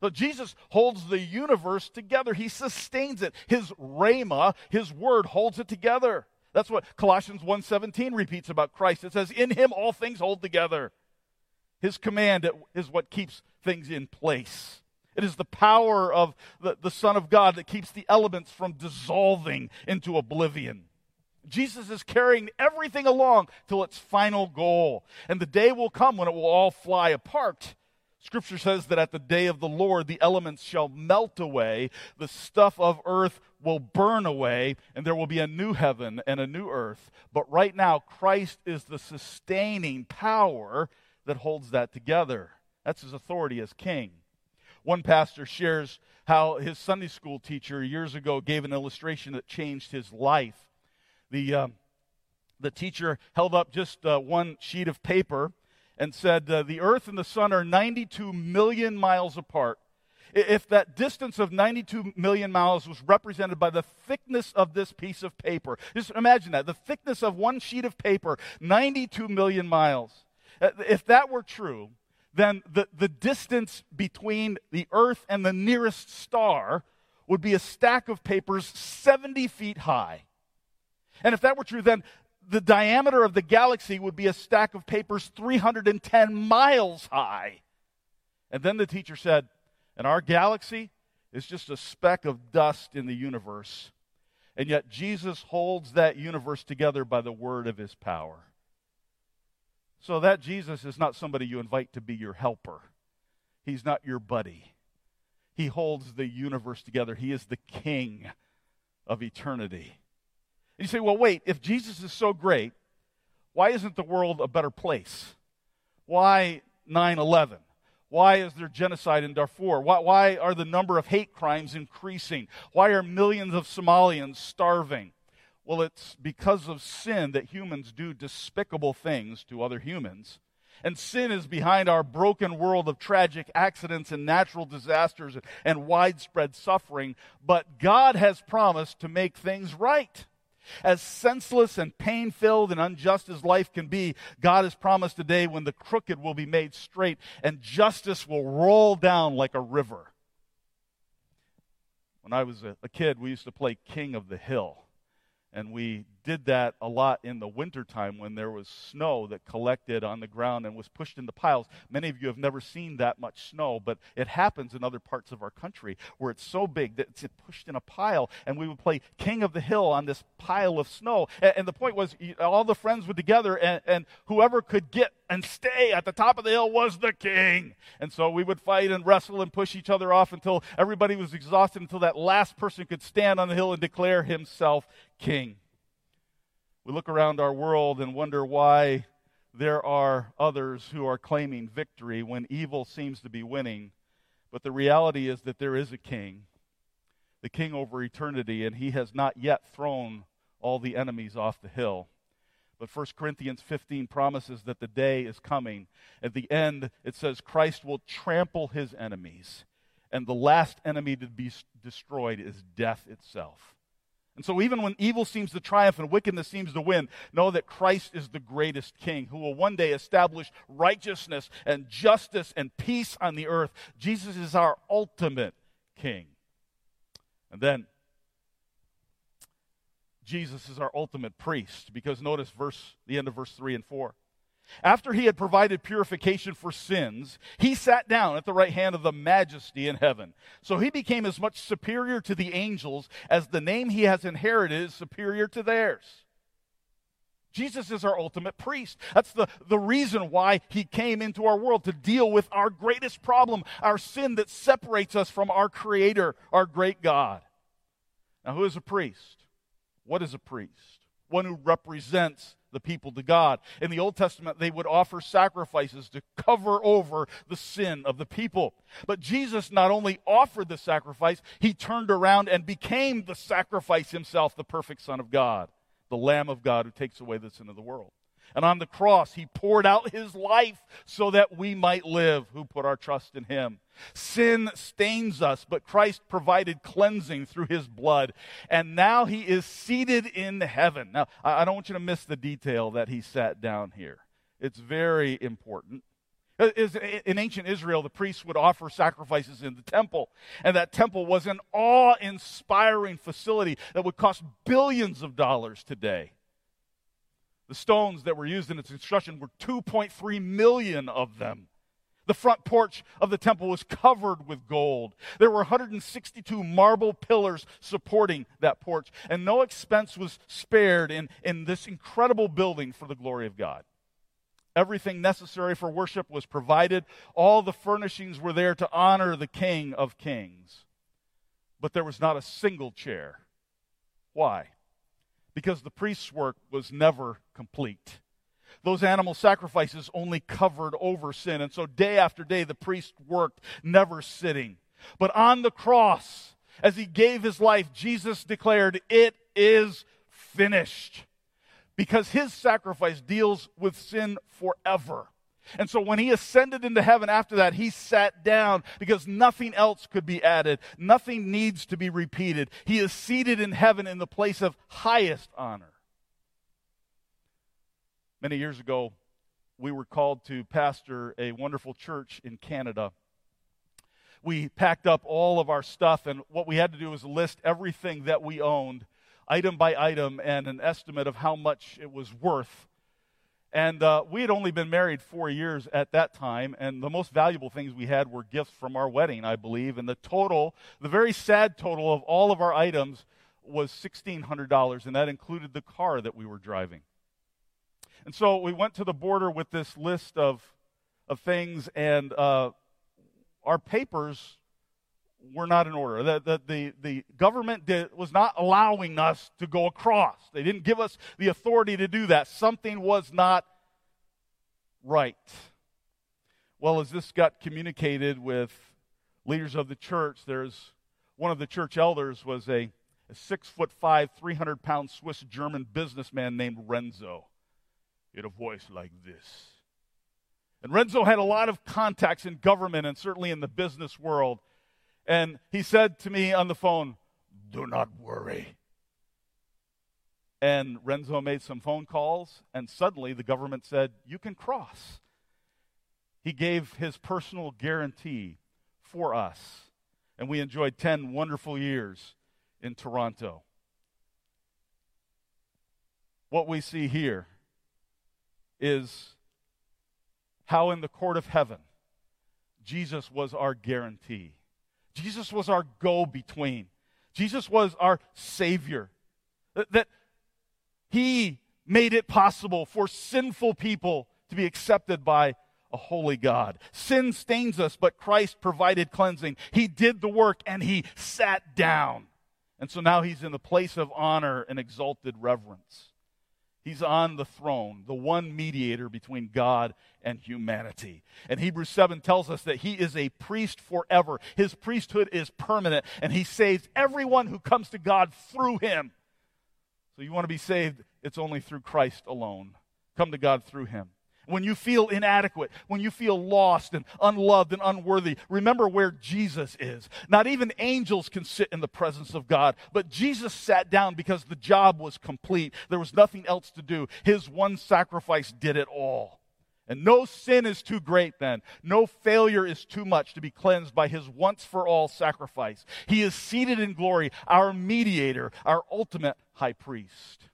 So Jesus holds the universe together. He sustains it. His rhema, his word, holds it together. That's what Colossians 1:17 repeats about Christ. It says, "In him all things hold together." His command is what keeps things in place. It is the power of the, the Son of God that keeps the elements from dissolving into oblivion. Jesus is carrying everything along till its final goal. And the day will come when it will all fly apart. Scripture says that at the day of the Lord, the elements shall melt away, the stuff of earth will burn away, and there will be a new heaven and a new earth. But right now, Christ is the sustaining power that holds that together. That's his authority as king. One pastor shares how his Sunday school teacher years ago gave an illustration that changed his life. The, uh, the teacher held up just uh, one sheet of paper and said, uh, The earth and the sun are 92 million miles apart. If that distance of 92 million miles was represented by the thickness of this piece of paper, just imagine that the thickness of one sheet of paper, 92 million miles. Uh, if that were true, then the, the distance between the earth and the nearest star would be a stack of papers 70 feet high. And if that were true, then the diameter of the galaxy would be a stack of papers 310 miles high. And then the teacher said, And our galaxy is just a speck of dust in the universe. And yet Jesus holds that universe together by the word of his power. So that Jesus is not somebody you invite to be your helper. He's not your buddy. He holds the universe together. He is the king of eternity. And you say, well, wait, if Jesus is so great, why isn't the world a better place? Why 9 11? Why is there genocide in Darfur? Why, why, are the number of hate crimes increasing? Why are millions of Somalians starving? Well, it's because of sin that humans do despicable things to other humans. And sin is behind our broken world of tragic accidents and natural disasters and widespread suffering. But God has promised to make things right. As senseless and pain filled and unjust as life can be, God has promised a day when the crooked will be made straight and justice will roll down like a river. When I was a, kid, we used to play King of the Hill. And we did that a lot in the wintertime when there was snow that collected on the ground and was pushed into piles. Many of you have never seen that much snow, but it happens in other parts of our country where it's so big that it's pushed in a pile. And we would play King of the Hill on this pile of snow. And, and the point was, all the friends were together, and, and whoever could get and stay at the top of the hill was the king. And so we would fight and wrestle and push each other off until everybody was exhausted, until that last person could stand on the hill and declare himself king. We look around our world and wonder why there are others who are claiming victory when evil seems to be winning. But the reality is that there is a king, the king over eternity, and he has not yet thrown all the enemies off the hill. But 1 Corinthians 15 promises that the day is coming. At the end, it says Christ will trample his enemies, and the last enemy to be destroyed is death itself. And so, even when evil seems to triumph and wickedness seems to win, know that Christ is the greatest king who will one day establish righteousness and justice and peace on the earth. Jesus is our ultimate king. And then, Jesus is our ultimate priest because notice verse the end of verse 3 and 4. After he had provided purification for sins, he sat down at the right hand of the majesty in heaven. So he became as much superior to the angels as the name he has inherited is superior to theirs. Jesus is our ultimate priest. That's the, the reason why he came into our world to deal with our greatest problem, our sin that separates us from our Creator, our great God. Now, who is a priest? What is a priest? One who represents the people to God. In the Old Testament, they would offer sacrifices to cover over the sin of the people. But Jesus not only offered the sacrifice, he turned around and became the sacrifice himself, the perfect Son of God, the Lamb of God who takes away the sin of the world. And on the cross, he poured out his life so that we might live who put our trust in him. Sin stains us, but Christ provided cleansing through his blood. And now he is seated in heaven. Now, I don't want you to miss the detail that he sat down here. It's very important. Uh, in ancient Israel, the priests would offer sacrifices in the temple, and that temple was an awe inspiring facility that would cost billions of dollars today. The stones that were used in its construction were 2.3 million of them. The front porch of the temple was covered with gold. There were 162 marble pillars supporting that porch, and no expense was spared in, in this incredible building for the glory of God. Everything necessary for worship was provided. All the furnishings were there to honor the King of Kings. But there was not a single chair. Why? Because the priest's work was never complete. Those animal sacrifices only covered over sin. And so day after day, the priest worked, never sitting. But on the cross, as he gave his life, Jesus declared, It is finished. Because his sacrifice deals with sin forever. And so when he ascended into heaven after that, he sat down because nothing else could be added. Nothing needs to be repeated. He is seated in heaven in the place of highest honor. Many years ago, we were called to pastor a wonderful church in Canada. We packed up all of our stuff, and what we had to do was list everything that we owned, item by item, and an estimate of how much it was worth. And uh, we had only been married four years at that time, and the most valuable things we had were gifts from our wedding, I believe. And the total, the very sad total of all of our items was $1,600, and that included the car that we were driving. And so we went to the border with this list of, of things, and uh, our papers were not in order. that, the, the, government did, was not allowing us to go across. They didn't give us the authority to do that. Something was not right. Well, as this got communicated with leaders of the church, there's one of the church elders was a, a six foot five, 300 pound Swiss German businessman named Renzo. He had a voice like this. And Renzo had a lot of contacts in government and certainly in the business world. And he said to me on the phone, Do not worry. And Renzo made some phone calls, and suddenly the government said, You can cross. He gave his personal guarantee for us. And we enjoyed 10 wonderful years in Toronto. What we see here is how in the court of heaven, Jesus was our guarantee. Jesus was our go between. Jesus was our Savior. That, He made it possible for sinful people to be accepted by a holy God. Sin stains us, but Christ provided cleansing. He did the work and He sat down. And so now He's in the place of honor and exalted reverence. He's on the throne, the one mediator between God and humanity. And Hebrews 7 tells us that he is a priest forever. His priesthood is permanent, and he saves everyone who comes to God through him. So you want to be saved, it's only through Christ alone. Come to God through him. When you feel inadequate, when you feel lost and unloved and unworthy, remember where Jesus is. Not even angels can sit in the presence of God, but Jesus sat down because the job was complete. There was nothing else to do. His one sacrifice did it all. And no sin is too great then. No failure is too much to be cleansed by his once for all sacrifice. He is seated in glory, our mediator, our ultimate high priest.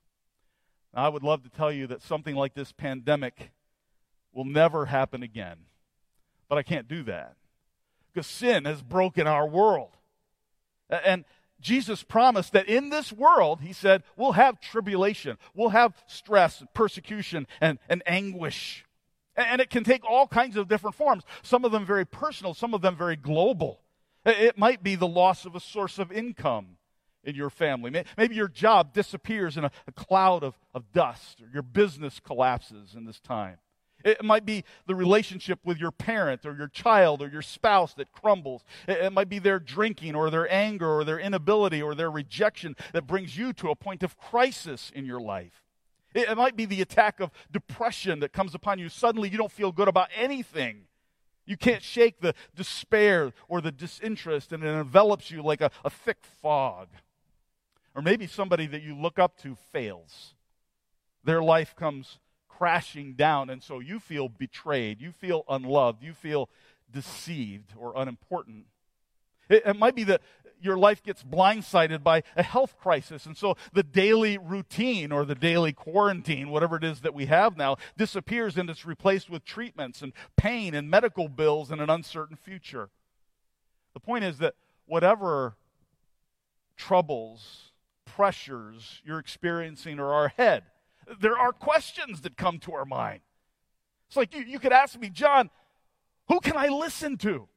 Now, I would love to tell you that something like this pandemic will never happen again. But I can't do that because sin has broken our world. And Jesus promised that in this world, he said, we'll have tribulation, we'll have stress, and persecution, and, and anguish. And it can take all kinds of different forms, some of them very personal, some of them very global. It might be the loss of a source of income in your family. Maybe your job disappears in a, cloud of, of dust, or your business collapses in this time. It might be the relationship with your parent or your child or your spouse that crumbles. It might be their drinking or their anger or their inability or their rejection that brings you to a point of crisis in your life. It might be the attack of depression that comes upon you. Suddenly you don't feel good about anything. You can't shake the despair or the disinterest, and it envelops you like a, a thick fog. Or maybe somebody that you look up to fails. Their life comes crashing down, and so you feel betrayed, you feel unloved, you feel deceived or unimportant. It, it might be that your life gets blindsided by a health crisis. And so the daily routine or the daily quarantine, whatever it is that we have now, disappears and it's replaced with treatments and pain and medical bills and an uncertain future. The point is that whatever troubles, pressures you're experiencing are our head, there are questions that come to our mind. It's like you, you could ask me, John, who can I listen to?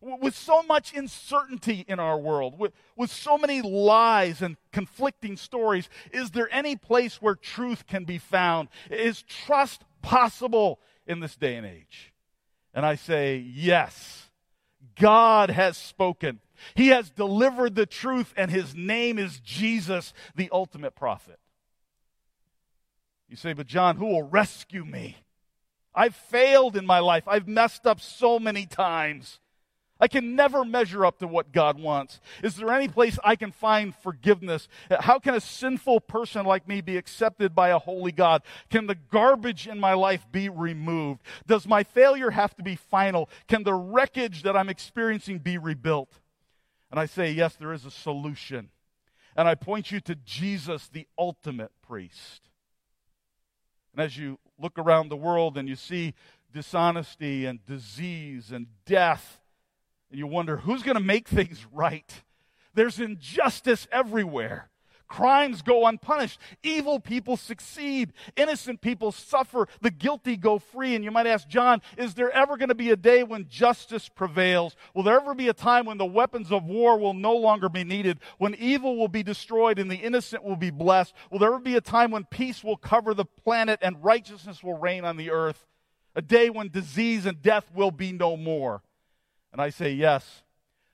With so much uncertainty in our world, with, with so many lies and conflicting stories, is there any place where truth can be found? Is trust possible in this day and age? And I say, yes. God has spoken. He has delivered the truth, and his name is Jesus, the ultimate prophet. You say, but John, who will rescue me? I've failed in my life. I've messed up so many times. I can never measure up to what God wants. Is there any place I can find forgiveness? How can a sinful person like me be accepted by a holy God? Can the garbage in my life be removed? Does my failure have to be final? Can the wreckage that I'm experiencing be rebuilt? And I say, yes, there is a solution. And I point you to Jesus, the ultimate priest. And as you look around the world and you see dishonesty and disease and death, and you wonder who's going to make things *laughs* right. There's injustice everywhere. Crimes go unpunished. Evil people succeed. Innocent people suffer. The guilty go free. And you might ask, John, is there ever going to be a day when justice prevails? Will there ever be a time when the weapons of war will no longer be needed? When evil will be destroyed and the innocent will be blessed? Will there ever be a time when peace will cover the planet and righteousness will reign on the earth? A day when disease and death will be no more? And I say, yes,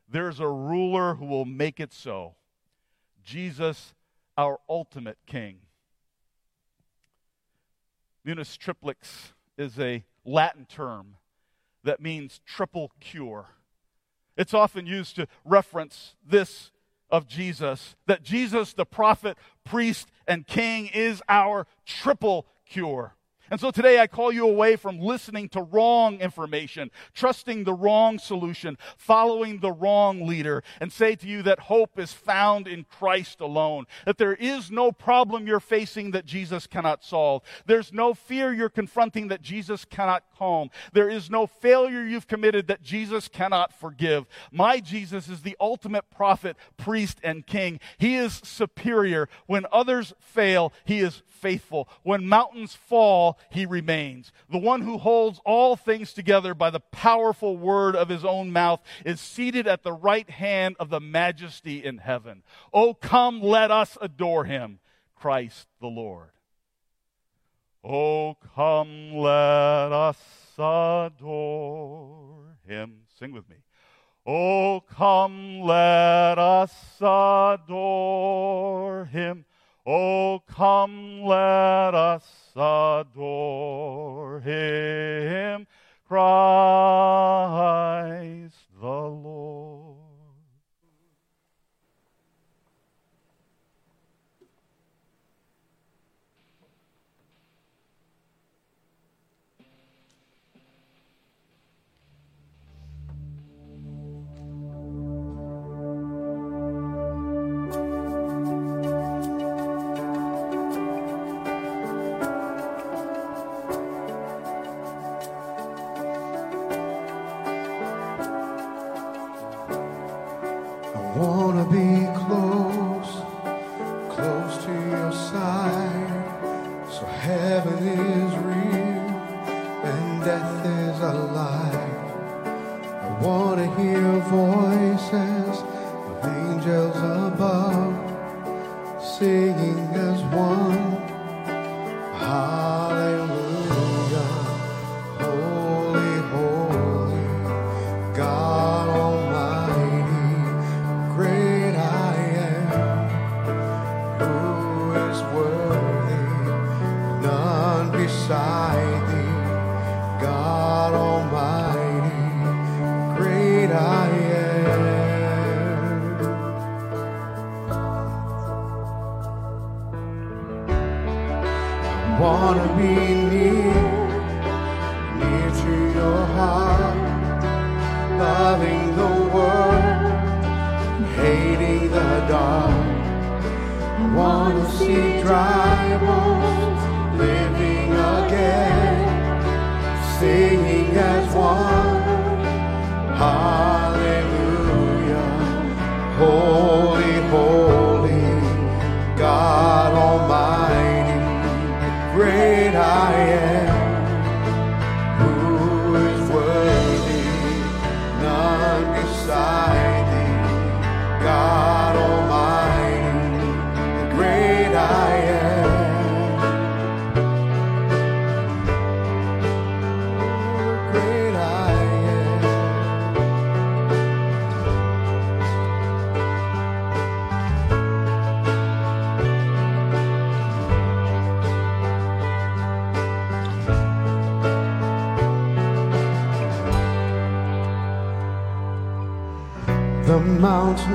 there's a ruler who will make it so. Jesus our ultimate king. Munus triplex is a Latin term that means triple cure. It's often used to reference this of Jesus that Jesus, the prophet, priest, and king, is our triple cure. And so today I call you away from listening to wrong information, trusting the wrong solution, following the wrong leader, and say to you that hope is found in Christ alone. That there is no problem you're facing that Jesus cannot solve. There's no fear you're confronting that Jesus cannot calm. There is no failure you've committed that Jesus cannot forgive. My Jesus is the ultimate prophet, priest, and king. He is superior. When others fail, he is faithful. When mountains fall, he remains. The one who holds all things together by the powerful word of his own mouth is seated at the right hand of the majesty in heaven. Oh, come, let us adore him, Christ the Lord. Oh, come, let us adore him. Sing with me. Oh, come, let us adore him. Oh, come, let us adore him, Christ the Lord. The word, hating the dark. I wanna see dry bones living again, singing as one. Hallelujah. Holy, holy,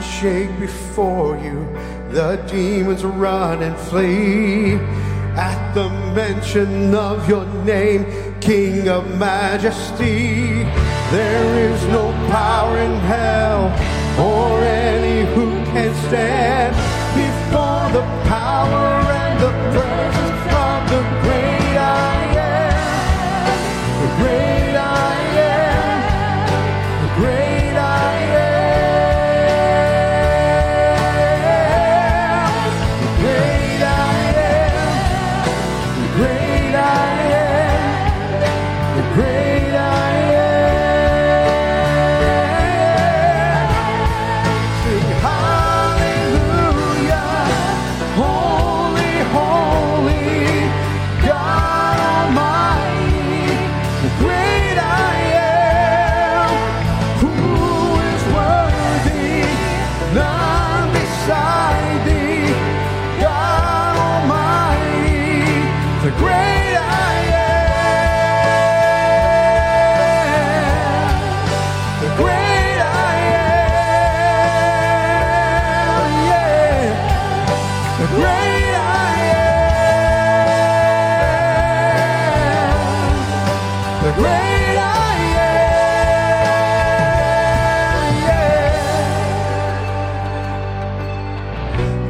shake before you, the demons run and flee. At the mention of your name, King of majesty, there is no power in hell or any who can stand before the power and the presence of the great I am. The great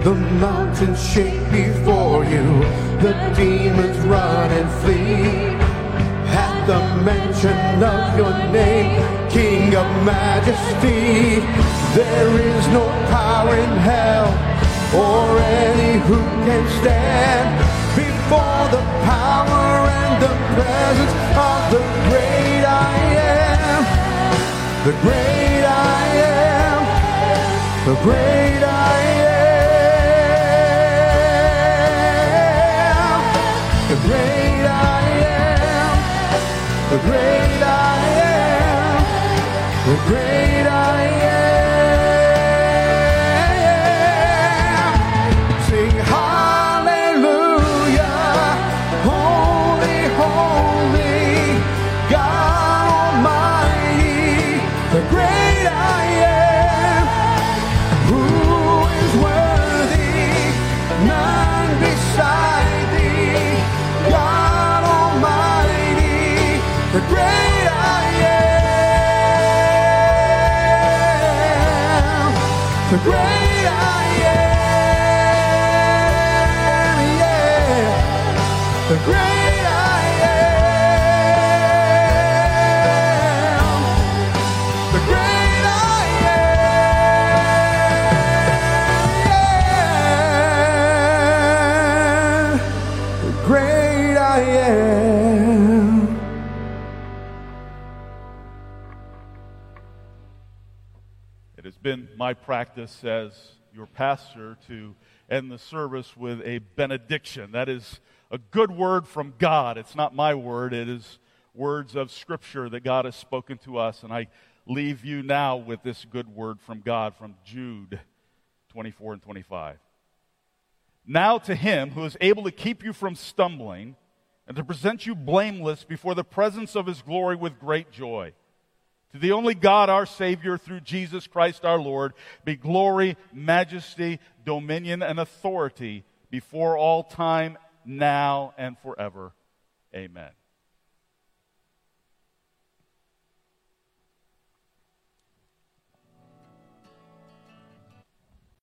The mountains shake before you, the demons run and flee. At the mention of your name, King of majesty, there is no power in hell or any who can stand before the power and the presence of the great I am. The great I am. The great I am. The great I am. The great The my practice as your pastor to end the service with a benediction. That is a good word from God. It's not my word, it is words of Scripture that God has spoken to us. And I leave you now with this good word from God from Jude 24 and 25. Now to him who is able to keep you from stumbling and to present you blameless before the presence of his glory with great joy. To the only God, our Savior, through Jesus Christ our Lord, be glory, majesty, dominion, and authority before all time, now and forever. Amen.